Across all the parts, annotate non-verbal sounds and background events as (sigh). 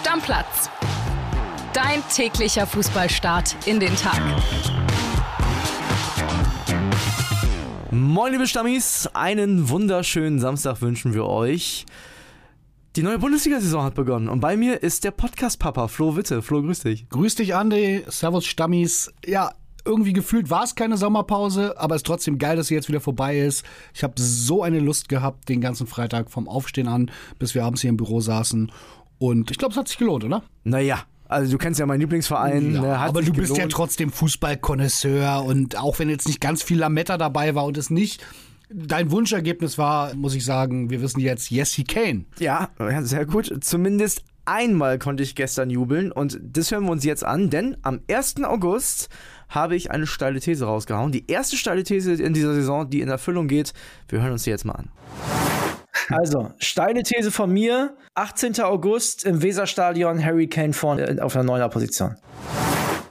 Stammplatz. Dein täglicher Fußballstart in den Tag. Moin liebe Stammis, einen wunderschönen Samstag wünschen wir euch. Die neue Bundesliga-Saison hat begonnen und bei mir ist der Podcast-Papa Flo Witte. Flo, grüß dich. Grüß dich, Andi. Servus, Stammis. Ja, irgendwie gefühlt war es keine Sommerpause, aber es ist trotzdem geil, dass sie jetzt wieder vorbei ist. Ich habe so eine Lust gehabt, den ganzen Freitag vom Aufstehen an, bis wir abends hier im Büro saßen. Und ich glaube, es hat sich gelohnt, oder? Naja, also du kennst ja meinen Lieblingsverein. Ja, ne, aber du bist ja trotzdem Fußballkonnoisseur und auch wenn jetzt nicht ganz viel Lametta dabei war und es nicht dein Wunschergebnis war, muss ich sagen, wir wissen jetzt, yes, he can. Ja, sehr gut. Zumindest einmal konnte ich gestern jubeln und das hören wir uns jetzt an, denn am 1. August habe ich eine steile These rausgehauen. Die erste steile These in dieser Saison, die in Erfüllung geht. Wir hören uns die jetzt mal an. Also, steile These von mir. 18. August im Weserstadion, Harry Kane vorne auf einer neuner Position.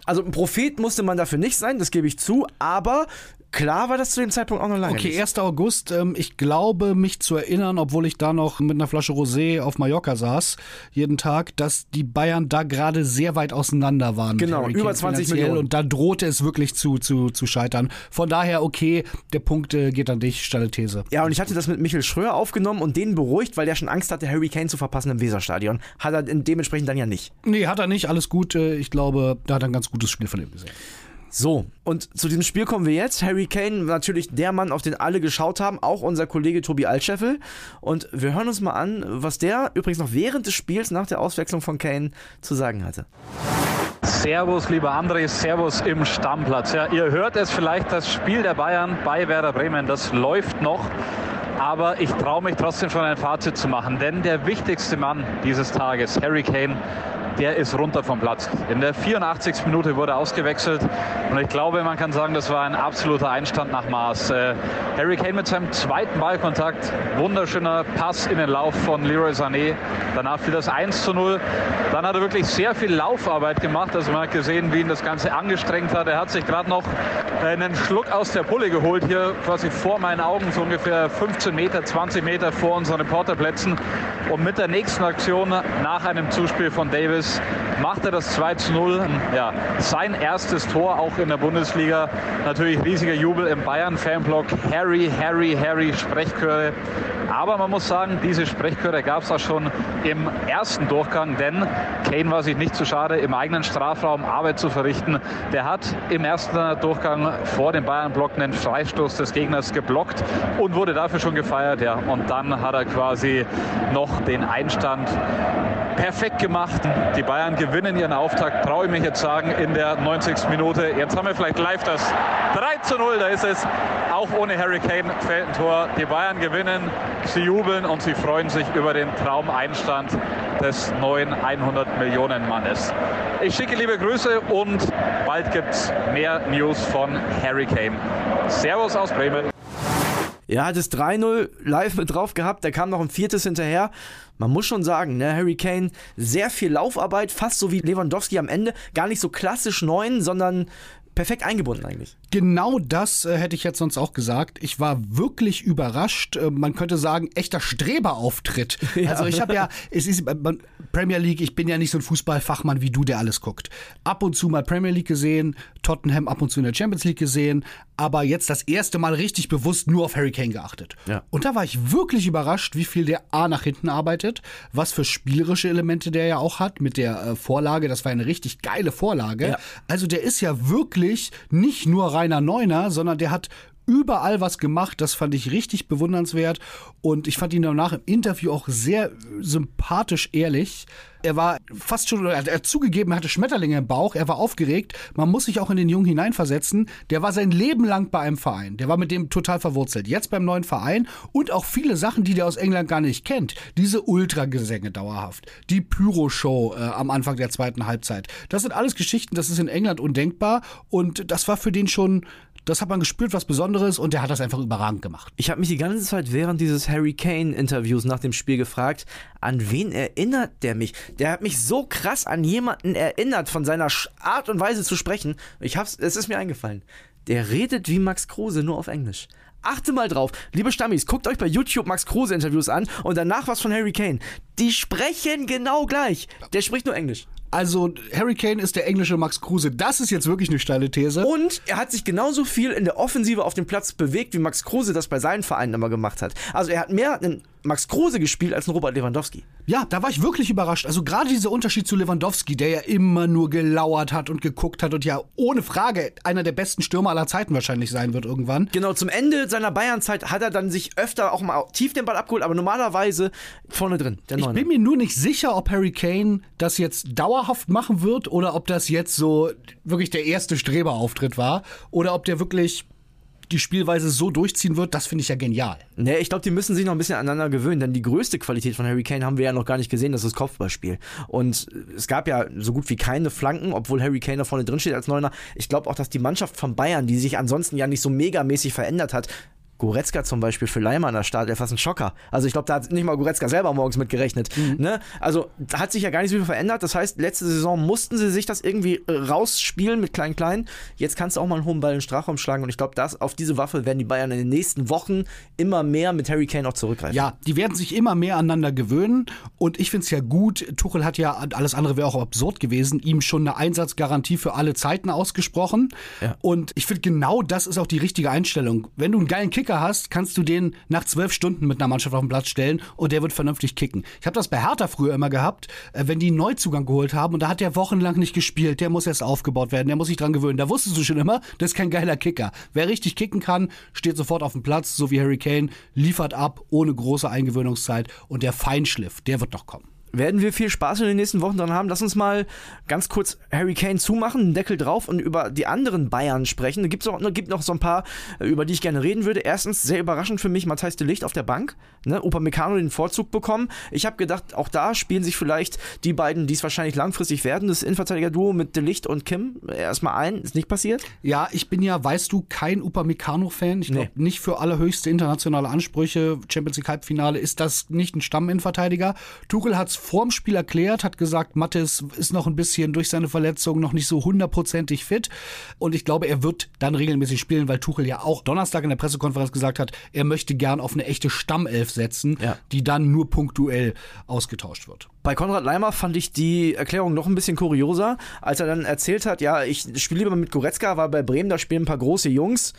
Also ein Prophet musste man dafür nicht sein, das gebe ich zu, aber Klar war das zu dem Zeitpunkt auch noch lange. Okay, nicht. 1. August. Ähm, ich glaube, mich zu erinnern, obwohl ich da noch mit einer Flasche Rosé auf Mallorca saß, jeden Tag, dass die Bayern da gerade sehr weit auseinander waren. Genau, über 20 Millionen. Und da drohte es wirklich zu, zu, zu scheitern. Von daher, okay, der Punkt äh, geht an dich, steile These. Ja, und ich hatte das mit Michael Schröer aufgenommen und den beruhigt, weil der schon Angst hatte, Harry Kane zu verpassen im Weserstadion. Hat er dementsprechend dann ja nicht. Nee, hat er nicht. Alles gut. Äh, ich glaube, da hat er ganz gutes Spiel von ihm gesehen. So, und zu diesem Spiel kommen wir jetzt. Harry Kane, natürlich der Mann, auf den alle geschaut haben, auch unser Kollege Tobi Altscheffel. Und wir hören uns mal an, was der übrigens noch während des Spiels nach der Auswechslung von Kane zu sagen hatte. Servus, lieber André, Servus im Stammplatz. Ja, ihr hört es vielleicht, das Spiel der Bayern bei Werder Bremen, das läuft noch. Aber ich traue mich trotzdem schon ein Fazit zu machen, denn der wichtigste Mann dieses Tages, Harry Kane, der ist runter vom Platz. In der 84. Minute wurde ausgewechselt und ich glaube, man kann sagen, das war ein absoluter Einstand nach Maß. Äh, Harry Kane mit seinem zweiten Ballkontakt, wunderschöner Pass in den Lauf von Leroy Sané. Danach fiel das 1 zu 0. Dann hat er wirklich sehr viel Laufarbeit gemacht. Also man hat gesehen, wie ihn das Ganze angestrengt hat. Er hat sich gerade noch einen Schluck aus der Pulle geholt, hier quasi vor meinen Augen, so ungefähr 15 Meter, 20 Meter vor unseren Reporterplätzen. Und mit der nächsten Aktion nach einem Zuspiel von Davis Davis macht er das 2 zu 0. Ja, sein erstes Tor auch in der Bundesliga. Natürlich riesiger Jubel im Bayern-Fanblock. Harry, Harry, Harry, Sprechchöre. Aber man muss sagen, diese Sprechchöre gab es auch schon im ersten Durchgang, denn Kane war sich nicht zu schade, im eigenen Strafraum Arbeit zu verrichten. Der hat im ersten Durchgang vor dem Bayern-Block einen Freistoß des Gegners geblockt und wurde dafür schon gefeiert. Ja. Und dann hat er quasi noch den Einstand perfekt gemacht. Die Bayern gewinnen ihren Auftakt, traue ich mich jetzt sagen, in der 90. Minute. Jetzt haben wir vielleicht live das 3 zu 0, da ist es. Auch ohne Harry Kane fällt ein Tor. Die Bayern gewinnen, sie jubeln und sie freuen sich über den Traumeinstand des neuen 100 Millionen Mannes. Ich schicke liebe Grüße und bald gibt es mehr News von Harry Kane. Servus aus Bremen. Er hat es 3-0 live mit drauf gehabt, da kam noch ein viertes hinterher. Man muss schon sagen, ne, Harry Kane, sehr viel Laufarbeit, fast so wie Lewandowski am Ende. Gar nicht so klassisch neun, sondern perfekt eingebunden eigentlich. Genau das äh, hätte ich jetzt sonst auch gesagt. Ich war wirklich überrascht. Äh, man könnte sagen, echter Streberauftritt. (laughs) Ja. Also ich habe ja, es ist äh, Premier League, ich bin ja nicht so ein Fußballfachmann wie du, der alles guckt. Ab und zu mal Premier League gesehen, Tottenham ab und zu in der Champions League gesehen, aber jetzt das erste Mal richtig bewusst nur auf Harry Kane geachtet. Ja. Und da war ich wirklich überrascht, wie viel der A nach hinten arbeitet, was für spielerische Elemente der ja auch hat mit der äh, Vorlage. Das war eine richtig geile Vorlage. Ja. Also der ist ja wirklich nicht nur reiner Neuner, sondern der hat überall was gemacht. Das fand ich richtig bewundernswert. Und ich fand ihn danach im Interview auch sehr sympathisch ehrlich. Er war fast schon, er hat zugegeben, er hatte Schmetterlinge im Bauch, er war aufgeregt. Man muss sich auch in den Jungen hineinversetzen. Der war sein Leben lang bei einem Verein. Der war mit dem total verwurzelt. Jetzt beim neuen Verein und auch viele Sachen, die der aus England gar nicht kennt. Diese Ultragesänge dauerhaft. Die Pyro-Show äh, am Anfang der zweiten Halbzeit. Das sind alles Geschichten, das ist in England undenkbar. Und das war für den schon das hat man gespürt, was Besonderes und der hat das einfach überragend gemacht. Ich habe mich die ganze Zeit während dieses Harry Kane-Interviews nach dem Spiel gefragt, an wen erinnert der mich? Der hat mich so krass an jemanden erinnert von seiner Art und Weise zu sprechen. Ich hab's, es ist mir eingefallen. Der redet wie Max Kruse, nur auf Englisch. Achte mal drauf. Liebe Stammis, guckt euch bei YouTube Max Kruse Interviews an und danach was von Harry Kane. Die sprechen genau gleich. Der spricht nur Englisch. Also Harry Kane ist der englische Max Kruse. Das ist jetzt wirklich eine steile These. Und er hat sich genauso viel in der Offensive auf dem Platz bewegt, wie Max Kruse das bei seinen Vereinen immer gemacht hat. Also er hat mehr einen Max Kruse gespielt als ein Robert Lewandowski. Ja, da war ich wirklich überrascht. Also gerade dieser Unterschied zu Lewandowski, der ja immer nur gelauert hat und geguckt hat und ja ohne Frage einer der besten Stürmer aller Zeiten wahrscheinlich sein wird irgendwann. Genau, zum Ende seiner Bayern-Zeit hat er dann sich öfter auch mal tief den Ball abgeholt, aber normalerweise vorne drin. ich bin mir nur nicht sicher, ob Harry Kane das jetzt dauerhaft machen wird oder ob das jetzt so wirklich der erste Streberauftritt war oder ob der wirklich die Spielweise so durchziehen wird, das finde ich ja genial. Nee, ich glaube, die müssen sich noch ein bisschen aneinander gewöhnen, denn die größte Qualität von Harry Kane haben wir ja noch gar nicht gesehen, das ist das Kopfballspiel. Und es gab ja so gut wie keine Flanken, obwohl Harry Kane da vorne drin steht als Neuner. Ich glaube auch, dass die Mannschaft von Bayern, die sich ansonsten ja nicht so megamäßig verändert hat, Goretzka zum Beispiel für Leimer an der Start wäre fast ein Schocker. Also ich glaube, da hat nicht mal Goretzka selber morgens mit gerechnet. Mhm. Ne? Also da hat sich ja gar nicht so viel verändert. Das heißt, letzte Saison mussten sie sich das irgendwie rausspielen mit Klein-Klein. Jetzt kannst du auch mal einen hohen Ball in den Strafraum schlagen und ich glaube, auf diese Waffe werden die Bayern in den nächsten Wochen immer mehr mit Harry Kane auch zurückgreifen. Ja, die werden sich immer mehr aneinander gewöhnen und ich finde es ja gut. Tuchel hat ja, alles andere wäre auch absurd gewesen, ihm schon eine Einsatzgarantie für alle Zeiten ausgesprochen. Ja. Und ich finde, genau das ist auch die richtige Einstellung. Wenn du einen geilen Kick Kicker hast, kannst du den nach zwölf Stunden mit einer Mannschaft auf den Platz stellen und der wird vernünftig kicken. Ich habe das bei Hertha früher immer gehabt, äh, wenn die einen Neuzugang geholt haben und da hat der wochenlang nicht gespielt, der muss erst aufgebaut werden, der muss sich dran gewöhnen. Da wusstest du schon immer, das ist kein geiler Kicker. Wer richtig kicken kann, steht sofort auf dem Platz, so wie Harry Kane, liefert ab, ohne große Eingewöhnungszeit und der Feinschliff, der wird noch kommen werden wir viel Spaß in den nächsten Wochen dran haben. Lass uns mal ganz kurz Harry Kane zumachen, einen Deckel drauf und über die anderen Bayern sprechen. Da gibt's auch, gibt noch so ein paar, äh, über die ich gerne reden würde. Erstens, sehr überraschend für mich, Matthijs de Licht auf der Bank. Ne? Upamecano den Vorzug bekommen. Ich habe gedacht, auch da spielen sich vielleicht die beiden, die es wahrscheinlich langfristig werden, das Innenverteidiger-Duo mit de Licht und Kim erstmal ein. Ist nicht passiert? Ja, ich bin ja, weißt du, kein Upamecano-Fan. Ich glaube, nee. nicht für allerhöchste internationale Ansprüche. Champions League Halbfinale ist das nicht ein Stamminnenverteidiger. Tuchel hat's vorm Spiel erklärt, hat gesagt, Mattes ist noch ein bisschen durch seine Verletzung noch nicht so hundertprozentig fit. Und ich glaube, er wird dann regelmäßig spielen, weil Tuchel ja auch Donnerstag in der Pressekonferenz gesagt hat, er möchte gern auf eine echte Stammelf setzen, ja. die dann nur punktuell ausgetauscht wird. Bei Konrad Leimer fand ich die Erklärung noch ein bisschen kurioser, als er dann erzählt hat, ja, ich spiele lieber mit Goretzka, weil bei Bremen, da spielen ein paar große Jungs.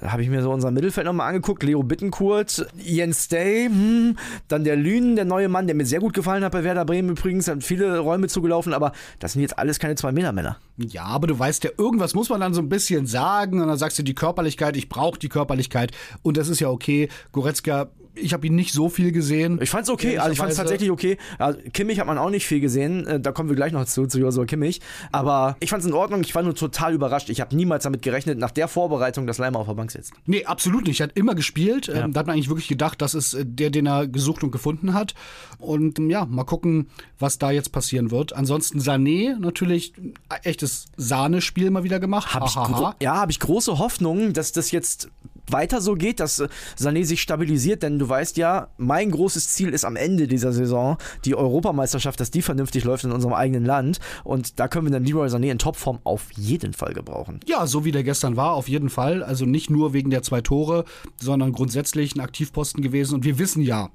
Habe ich mir so unser Mittelfeld nochmal angeguckt. Leo Bittenkurt, Jens Day, hm, dann der Lünen, der neue Mann, der mir sehr gut gefallen hat bei Werder Bremen übrigens. Hat viele Räume zugelaufen, aber das sind jetzt alles keine zwei Meter Männer. Ja, aber du weißt ja, irgendwas muss man dann so ein bisschen sagen und dann sagst du die Körperlichkeit, ich brauche die Körperlichkeit und das ist ja okay. Goretzka ich habe ihn nicht so viel gesehen. Ich fand's okay, also ich fand's tatsächlich okay. Also Kimmich hat man auch nicht viel gesehen, äh, da kommen wir gleich noch zu, zu Joshua Kimmich. Aber ich fand's in Ordnung, ich war nur total überrascht. Ich habe niemals damit gerechnet, nach der Vorbereitung, dass Leimer auf der Bank sitzt. Nee, absolut nicht. Er hat immer gespielt. Ja. Ähm, da hat man eigentlich wirklich gedacht, das ist äh, der, den er gesucht und gefunden hat. Und ähm, ja, mal gucken, was da jetzt passieren wird. Ansonsten Sané natürlich echtes Sahnespiel mal wieder gemacht. Hab ich ja, habe ich große Hoffnung, dass das jetzt weiter so geht, dass äh, Sané sich stabilisiert, denn du weißt ja, mein großes Ziel ist am Ende dieser Saison die Europameisterschaft, dass die vernünftig läuft in unserem eigenen Land und da können wir dann Leroy Sané in Topform auf jeden Fall gebrauchen. Ja, so wie der gestern war, auf jeden Fall. Also nicht nur wegen der zwei Tore, sondern grundsätzlich ein Aktivposten gewesen und wir wissen ja,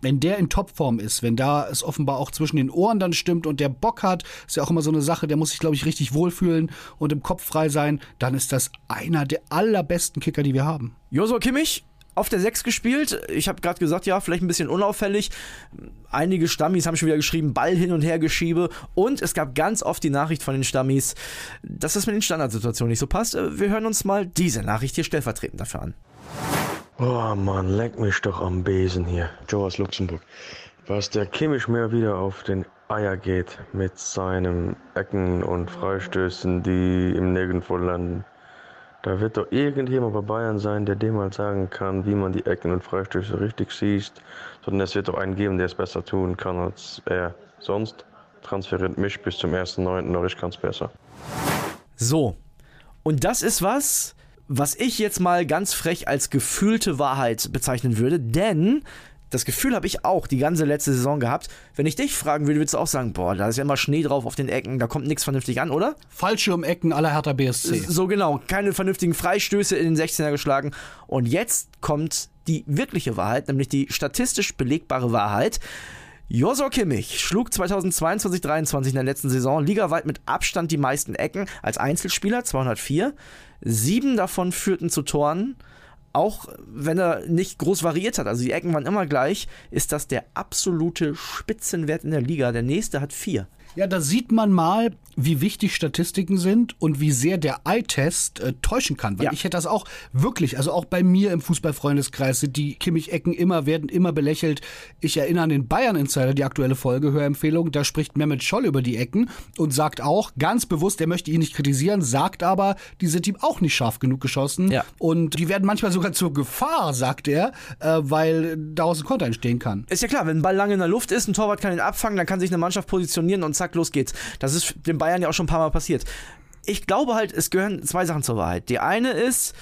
wenn der in Topform ist, wenn da es offenbar auch zwischen den Ohren dann stimmt und der Bock hat, ist ja auch immer so eine Sache, der muss sich, glaube ich, richtig wohlfühlen und im Kopf frei sein, dann ist das einer der allerbesten Kicker, die wir haben. Josua Kimmich, auf der 6 gespielt. Ich habe gerade gesagt, ja, vielleicht ein bisschen unauffällig. Einige Stammis haben schon wieder geschrieben, Ball hin und her geschiebe. Und es gab ganz oft die Nachricht von den Stammis, dass das mit den Standardsituationen nicht so passt. Wir hören uns mal diese Nachricht hier stellvertretend dafür an. Oh Mann, leck mich doch am Besen hier. Joe aus Luxemburg. Was der Kimmich mir wieder auf den Eier geht mit seinen Ecken und Freistößen, die im Nirgendwo landen. Da wird doch irgendjemand bei Bayern sein, der dem mal sagen kann, wie man die Ecken und Freistöße richtig schießt. Sondern es wird doch einen geben, der es besser tun kann als er. Sonst transferiert mich bis zum 1.9. noch, ich kann es besser. So. Und das ist was, was ich jetzt mal ganz frech als gefühlte Wahrheit bezeichnen würde, denn das Gefühl habe ich auch die ganze letzte Saison gehabt. Wenn ich dich fragen würde, würdest du auch sagen, boah, da ist ja immer Schnee drauf auf den Ecken, da kommt nichts vernünftig an, oder? Fallschirmecken aller Hertha BSC. So genau, keine vernünftigen Freistöße in den 16er geschlagen. Und jetzt kommt die wirkliche Wahrheit, nämlich die statistisch belegbare Wahrheit. Josor Kimmich schlug 2022-23 in der letzten Saison ligaweit mit Abstand die meisten Ecken als Einzelspieler, 204. Sieben davon führten zu Toren. Auch wenn er nicht groß variiert hat, also die Ecken waren immer gleich, ist das der absolute Spitzenwert in der Liga. Der nächste hat vier. Ja, da sieht man mal, wie wichtig Statistiken sind und wie sehr der Eye-Test äh, täuschen kann. Weil Ja. ich hätte das auch wirklich, also auch bei mir im Fußballfreundeskreis sind die Kimmich-Ecken immer, werden immer belächelt. Ich erinnere an den Bayern-Insider, die aktuelle Folge, Hörempfehlung, da spricht Mehmet Scholl über die Ecken und sagt auch ganz bewusst, er möchte ihn nicht kritisieren, sagt aber, die sind ihm auch nicht scharf genug geschossen. Ja. Und die werden manchmal sogar zur Gefahr, sagt er, äh, weil daraus ein Konter entstehen kann. Ist ja klar, wenn ein Ball lange in der Luft ist, ein Torwart kann ihn abfangen, dann kann sich eine Mannschaft positionieren und zack, los geht's. Das ist den Bayern ja auch schon ein paar Mal passiert. Ich glaube halt, es gehören zwei Sachen zur Wahrheit. Die eine ist,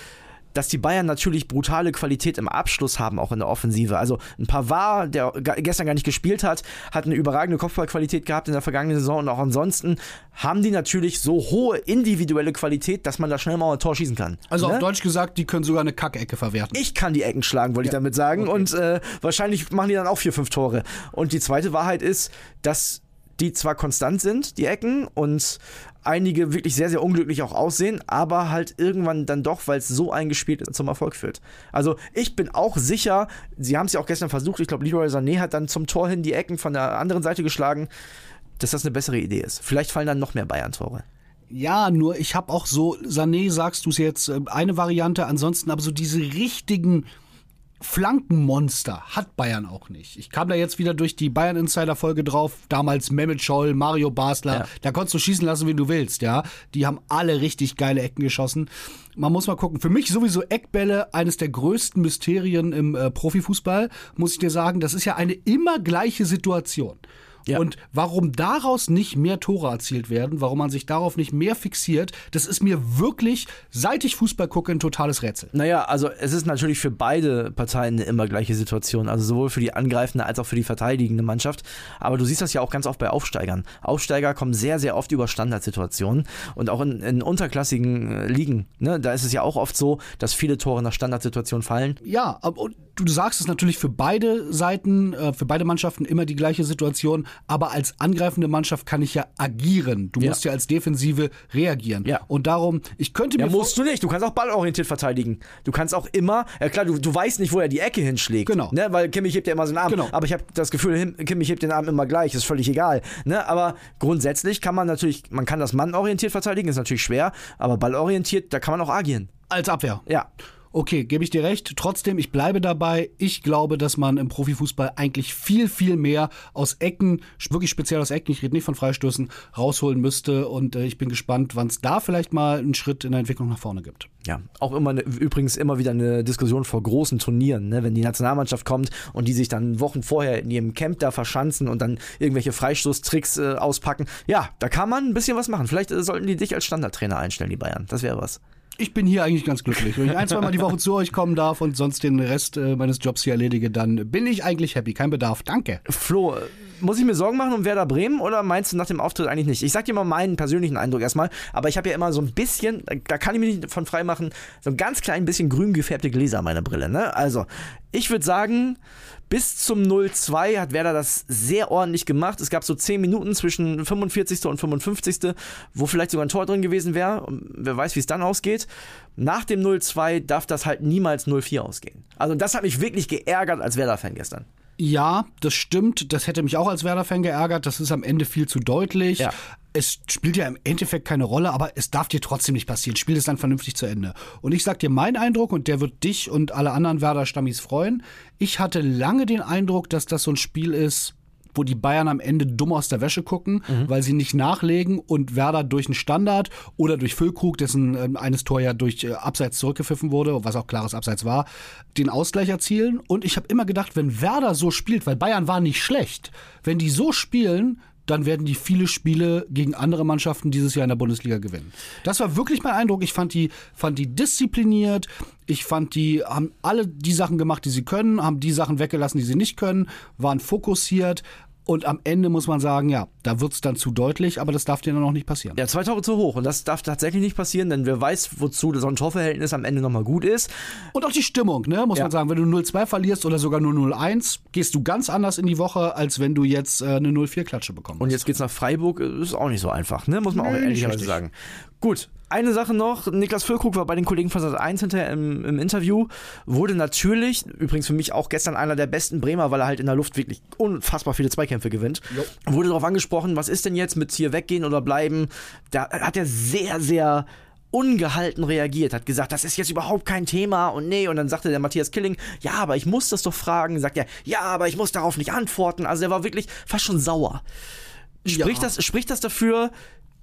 dass die Bayern natürlich brutale Qualität im Abschluss haben, auch in der Offensive. Also ein Pavard, der gestern gar nicht gespielt hat, hat eine überragende Kopfballqualität gehabt in der vergangenen Saison und auch ansonsten haben die natürlich so hohe individuelle Qualität, dass man da schnell mal ein Tor schießen kann. Also Ne? auf Deutsch gesagt, die können sogar eine Kackecke verwerten. ich kann die Ecken schlagen, wollte ich damit sagen. Und äh, wahrscheinlich machen die dann auch vier, fünf Tore. Und die zweite Wahrheit ist, dass die zwar konstant sind, die Ecken, und einige wirklich sehr, sehr unglücklich auch aussehen, aber halt irgendwann dann doch, weil es so eingespielt ist, zum Erfolg führt. Also ich bin auch sicher, sie haben es ja auch gestern versucht, ich glaube, Leroy Sané hat dann zum Tor hin die Ecken von der anderen Seite geschlagen, dass das eine bessere Idee ist. Vielleicht fallen dann noch mehr Bayern-Tore. Ja, nur ich habe auch so, Sané, sagst du es jetzt, äh, eine Variante, ansonsten aber so diese richtigen Flankenmonster hat Bayern auch nicht. Ich kam da jetzt wieder durch die Bayern Insider Folge drauf, damals Mehmet Scholl, Mario Basler, Ja. da konntest du schießen lassen, wie du willst, ja. Die haben alle richtig geile Ecken geschossen. Man muss mal gucken. Für mich sowieso Eckbälle eines der größten Mysterien im äh, Profifußball, muss ich dir sagen, das ist ja eine immer gleiche Situation. Ja. Und warum daraus nicht mehr Tore erzielt werden, warum man sich darauf nicht mehr fixiert, das ist mir wirklich, seit ich Fußball gucke, ein totales Rätsel. Naja, also es ist natürlich für beide Parteien eine immer gleiche Situation. Also sowohl für die angreifende als auch für die verteidigende Mannschaft. Aber du siehst das ja auch ganz oft bei Aufsteigern. Aufsteiger kommen sehr, sehr oft über Standardsituationen und auch in, in unterklassigen äh, Ligen. Ne? Da ist es ja auch oft so, dass viele Tore nach Standardsituationen fallen. Ja, aber und du sagst es natürlich für beide Seiten, äh, für beide Mannschaften immer die gleiche Situation, aber als angreifende Mannschaft kann ich ja agieren. Du Ja. musst ja als Defensive reagieren. Ja. Und darum, ich könnte Ja, mir vor- musst du nicht. Du kannst auch ballorientiert verteidigen. Du kannst auch immer, ja klar, du, du weißt nicht, wo er die Ecke hinschlägt. Genau. Ne? Weil Kimmich hebt ja immer seinen Arm. Genau. Aber ich habe das Gefühl, Kimmich hebt den Arm immer gleich. Ist völlig egal. Ne? Aber grundsätzlich kann man natürlich, man kann das mannorientiert verteidigen, ist natürlich schwer. Aber ballorientiert, da kann man auch agieren. als Abwehr. Ja. Okay, gebe ich dir recht. Trotzdem, ich bleibe dabei. Ich glaube, dass man im Profifußball eigentlich viel, viel mehr aus Ecken, wirklich speziell aus Ecken, ich rede nicht von Freistößen, rausholen müsste. Und äh, ich bin gespannt, wann es da vielleicht mal einen Schritt in der Entwicklung nach vorne gibt. Ja, auch immer ne, übrigens immer wieder eine Diskussion vor großen Turnieren, ne? wenn die Nationalmannschaft kommt und die sich dann Wochen vorher in ihrem Camp da verschanzen und dann irgendwelche Freistoßtricks äh, auspacken. Ja, da kann man ein bisschen was machen. Vielleicht äh, sollten die dich als Standardtrainer einstellen, die Bayern. Das wäre was. Ich bin hier eigentlich ganz glücklich. Wenn ich ein, zweimal die Woche zu euch kommen darf und sonst den Rest äh, meines Jobs hier erledige, dann bin ich eigentlich happy. Kein Bedarf. Danke. Flo, muss ich mir Sorgen machen um Werder Bremen oder meinst du nach dem Auftritt eigentlich nicht? Ich sag dir mal meinen persönlichen Eindruck erstmal, aber ich habe ja immer so ein bisschen, da- kann ich mich nicht von frei machen, so ein ganz klein bisschen grün gefärbte Gläser an meiner Brille. Ne? Also, ich würde sagen, bis zum 0-2 hat Werder das sehr ordentlich gemacht. Es gab so 10 Minuten zwischen 45. und 55., wo vielleicht sogar ein Tor drin gewesen wäre. Wer weiß, wie es dann ausgeht. Nach dem 0-2 darf das halt niemals 0-4 ausgehen. Also das hat mich wirklich geärgert als Werder-Fan gestern. Ja, das stimmt. Das hätte mich auch als Werder-Fan geärgert. Das ist am Ende viel zu deutlich. Ja. Es spielt ja im Endeffekt keine Rolle, aber es darf dir trotzdem nicht passieren. Spiel es dann vernünftig zu Ende. Und ich sag dir meinen Eindruck, und der wird dich und alle anderen Werder-Stammis freuen. Ich hatte lange den Eindruck, dass das so ein Spiel ist, wo die Bayern am Ende dumm aus der Wäsche gucken, weil sie nicht nachlegen und Werder durch einen Standard oder durch Füllkrug, dessen ähm, eines Tor ja durch äh, Abseits zurückgepfiffen wurde, was auch klares Abseits war, den Ausgleich erzielen. Und ich habe immer gedacht, wenn Werder so spielt, weil Bayern war nicht schlecht, wenn die so spielen, dann werden die viele Spiele gegen andere Mannschaften dieses Jahr in der Bundesliga gewinnen. Das war wirklich mein Eindruck. Ich fand die, fand die diszipliniert. Ich fand die haben alle die Sachen gemacht, die sie können, haben die Sachen weggelassen, die sie nicht können, waren fokussiert. Und am Ende muss man sagen, ja, Da wird es dann zu deutlich, aber das darf dir dann auch nicht passieren. Ja, zwei Tore zu hoch. Und das darf tatsächlich nicht passieren, denn wer weiß, wozu so ein Torverhältnis am Ende nochmal gut ist. Und auch die Stimmung, ne? muss Ja. man sagen. Wenn du 0-2 verlierst oder sogar nur 0-1, gehst du ganz anders in die Woche, als wenn du jetzt äh, eine 0-4-Klatsche bekommst. Und jetzt geht's nach Freiburg, ist auch nicht so einfach, ne? Muss man auch Nee, nicht ehrlicherweise richtig. sagen. Gut, eine Sache noch, Niklas Füllkrug war bei den Kollegen von Sat 1 hinterher im, im Interview, wurde natürlich, übrigens für mich auch gestern einer der besten Bremer, weil er halt in der Luft wirklich unfassbar viele Zweikämpfe gewinnt, wurde darauf angesprochen, was ist denn jetzt mit hier weggehen oder bleiben? Da hat er sehr, sehr ungehalten reagiert, hat gesagt, das ist jetzt überhaupt kein Thema und nee, und dann sagte der Matthias Killing, ja, aber ich muss das doch fragen, sagt er, ja, aber ich muss darauf nicht antworten, also er war wirklich fast schon sauer. Spricht, Ja. das, spricht das dafür,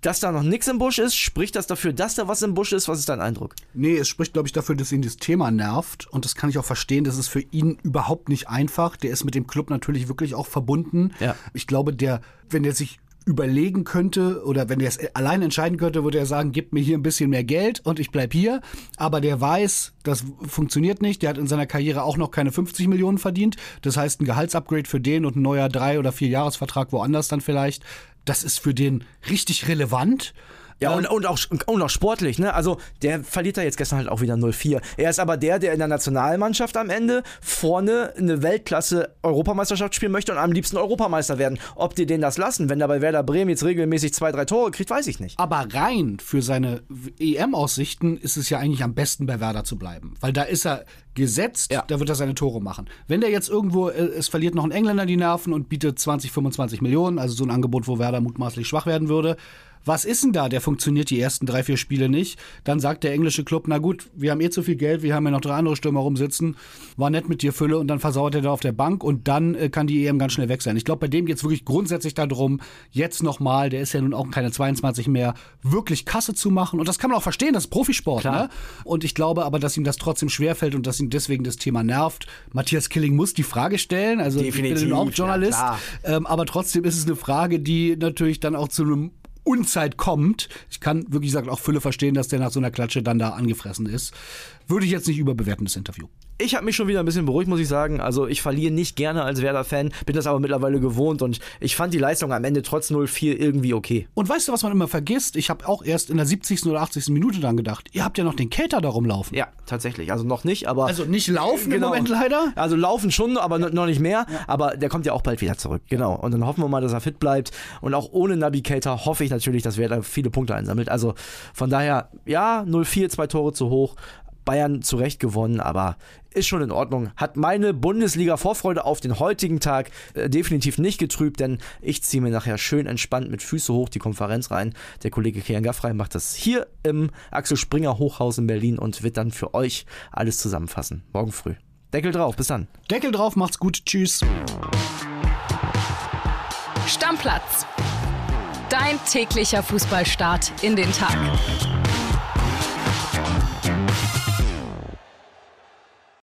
dass da noch nichts im Busch ist? Spricht das dafür, dass da was im Busch ist? Was ist dein Eindruck? Nee, es spricht, glaube ich, dafür, dass ihn das Thema nervt. Und das kann ich auch verstehen. Das ist für ihn überhaupt nicht einfach. Der ist mit dem Club natürlich wirklich auch verbunden. Ja. Ich glaube, der, wenn er sich überlegen könnte oder wenn er es allein entscheiden könnte, würde er sagen, gib mir hier ein bisschen mehr Geld und ich bleib hier. Aber der weiß, das funktioniert nicht. Der hat in seiner Karriere auch noch keine 50 Millionen verdient. Das heißt, ein Gehaltsupgrade für den und ein neuer drei oder vier Jahresvertrag woanders dann vielleicht. Das ist für den richtig relevant. Ja, Ähm, und, und, auch, und auch sportlich, ne? Also, der verliert da jetzt gestern halt auch wieder 0-4. Er ist aber der, der in der Nationalmannschaft am Ende vorne eine Weltklasse-Europameisterschaft spielen möchte und am liebsten Europameister werden. Ob die den das lassen, wenn der bei Werder Bremen jetzt regelmäßig zwei, drei Tore kriegt, weiß ich nicht. Aber rein für seine EM-Aussichten ist es ja eigentlich am besten bei Werder zu bleiben. Weil da ist er gesetzt, Ja. da wird er seine Tore machen. Wenn der jetzt irgendwo, äh, es verliert noch ein Engländer die Nerven und bietet 20, 25 Millionen, also so ein Angebot, wo Werder mutmaßlich schwach werden würde. Was ist denn da? Der funktioniert die ersten drei, vier Spiele nicht. Dann sagt der englische Club, na gut, wir haben eh zu viel Geld, wir haben ja noch drei andere Stürmer rumsitzen. War nett mit dir, Fülle, und dann versauert er da auf der Bank und dann äh, kann die EM ganz schnell weg sein. Ich glaube, bei dem geht es wirklich grundsätzlich darum, jetzt nochmal, der ist ja nun auch keine 22 mehr, wirklich Kasse zu machen. Und das kann man auch verstehen, das ist Profisport. Klar. Ne? Und ich glaube aber, dass ihm das trotzdem schwerfällt und dass ihm deswegen das Thema nervt. Matthias Killing muss die Frage stellen, also ich Definitiv, bin auch ja, Journalist, klar. ähm, aber trotzdem ist es eine Frage, die natürlich dann auch zu einem Unzeit kommt. Ich kann wirklich sagen, auch Fülle verstehen, dass der nach so einer Klatsche dann da angefressen ist. Würde ich jetzt nicht überbewerten, das Interview. Ich habe mich schon wieder ein bisschen beruhigt, muss ich sagen. Also ich verliere nicht gerne als Werder-Fan, bin das aber mittlerweile gewohnt und ich fand die Leistung am Ende trotz 0-4 irgendwie okay. Und weißt du, was man immer vergisst? Ich habe auch erst in der 70. oder 80. Minute dann gedacht, ihr habt ja noch den Cater da rumlaufen. Ja, tatsächlich. Also noch nicht, aber. Also nicht laufen Genau. im Moment leider. Also laufen schon, aber no- noch nicht mehr. Aber der kommt ja auch bald wieder zurück. Genau. Und dann hoffen wir mal, dass er fit bleibt. Und auch ohne Navigator hoffe ich natürlich, dass Werder viele Punkte einsammelt. Also von daher, ja, 0-4, zwei Tore zu hoch. Bayern zu Recht gewonnen, aber ist schon in Ordnung. Hat meine Bundesliga-Vorfreude auf den heutigen Tag äh, definitiv nicht getrübt, denn ich ziehe mir nachher schön entspannt mit Füße hoch die Konferenz rein. Der Kollege Kian Gaffrey macht das hier im Axel Springer Hochhaus in Berlin und wird dann für euch alles zusammenfassen. Morgen früh. Deckel drauf, bis dann. Deckel drauf, macht's gut, tschüss. Stammplatz. Dein täglicher Fußballstart in den Tag.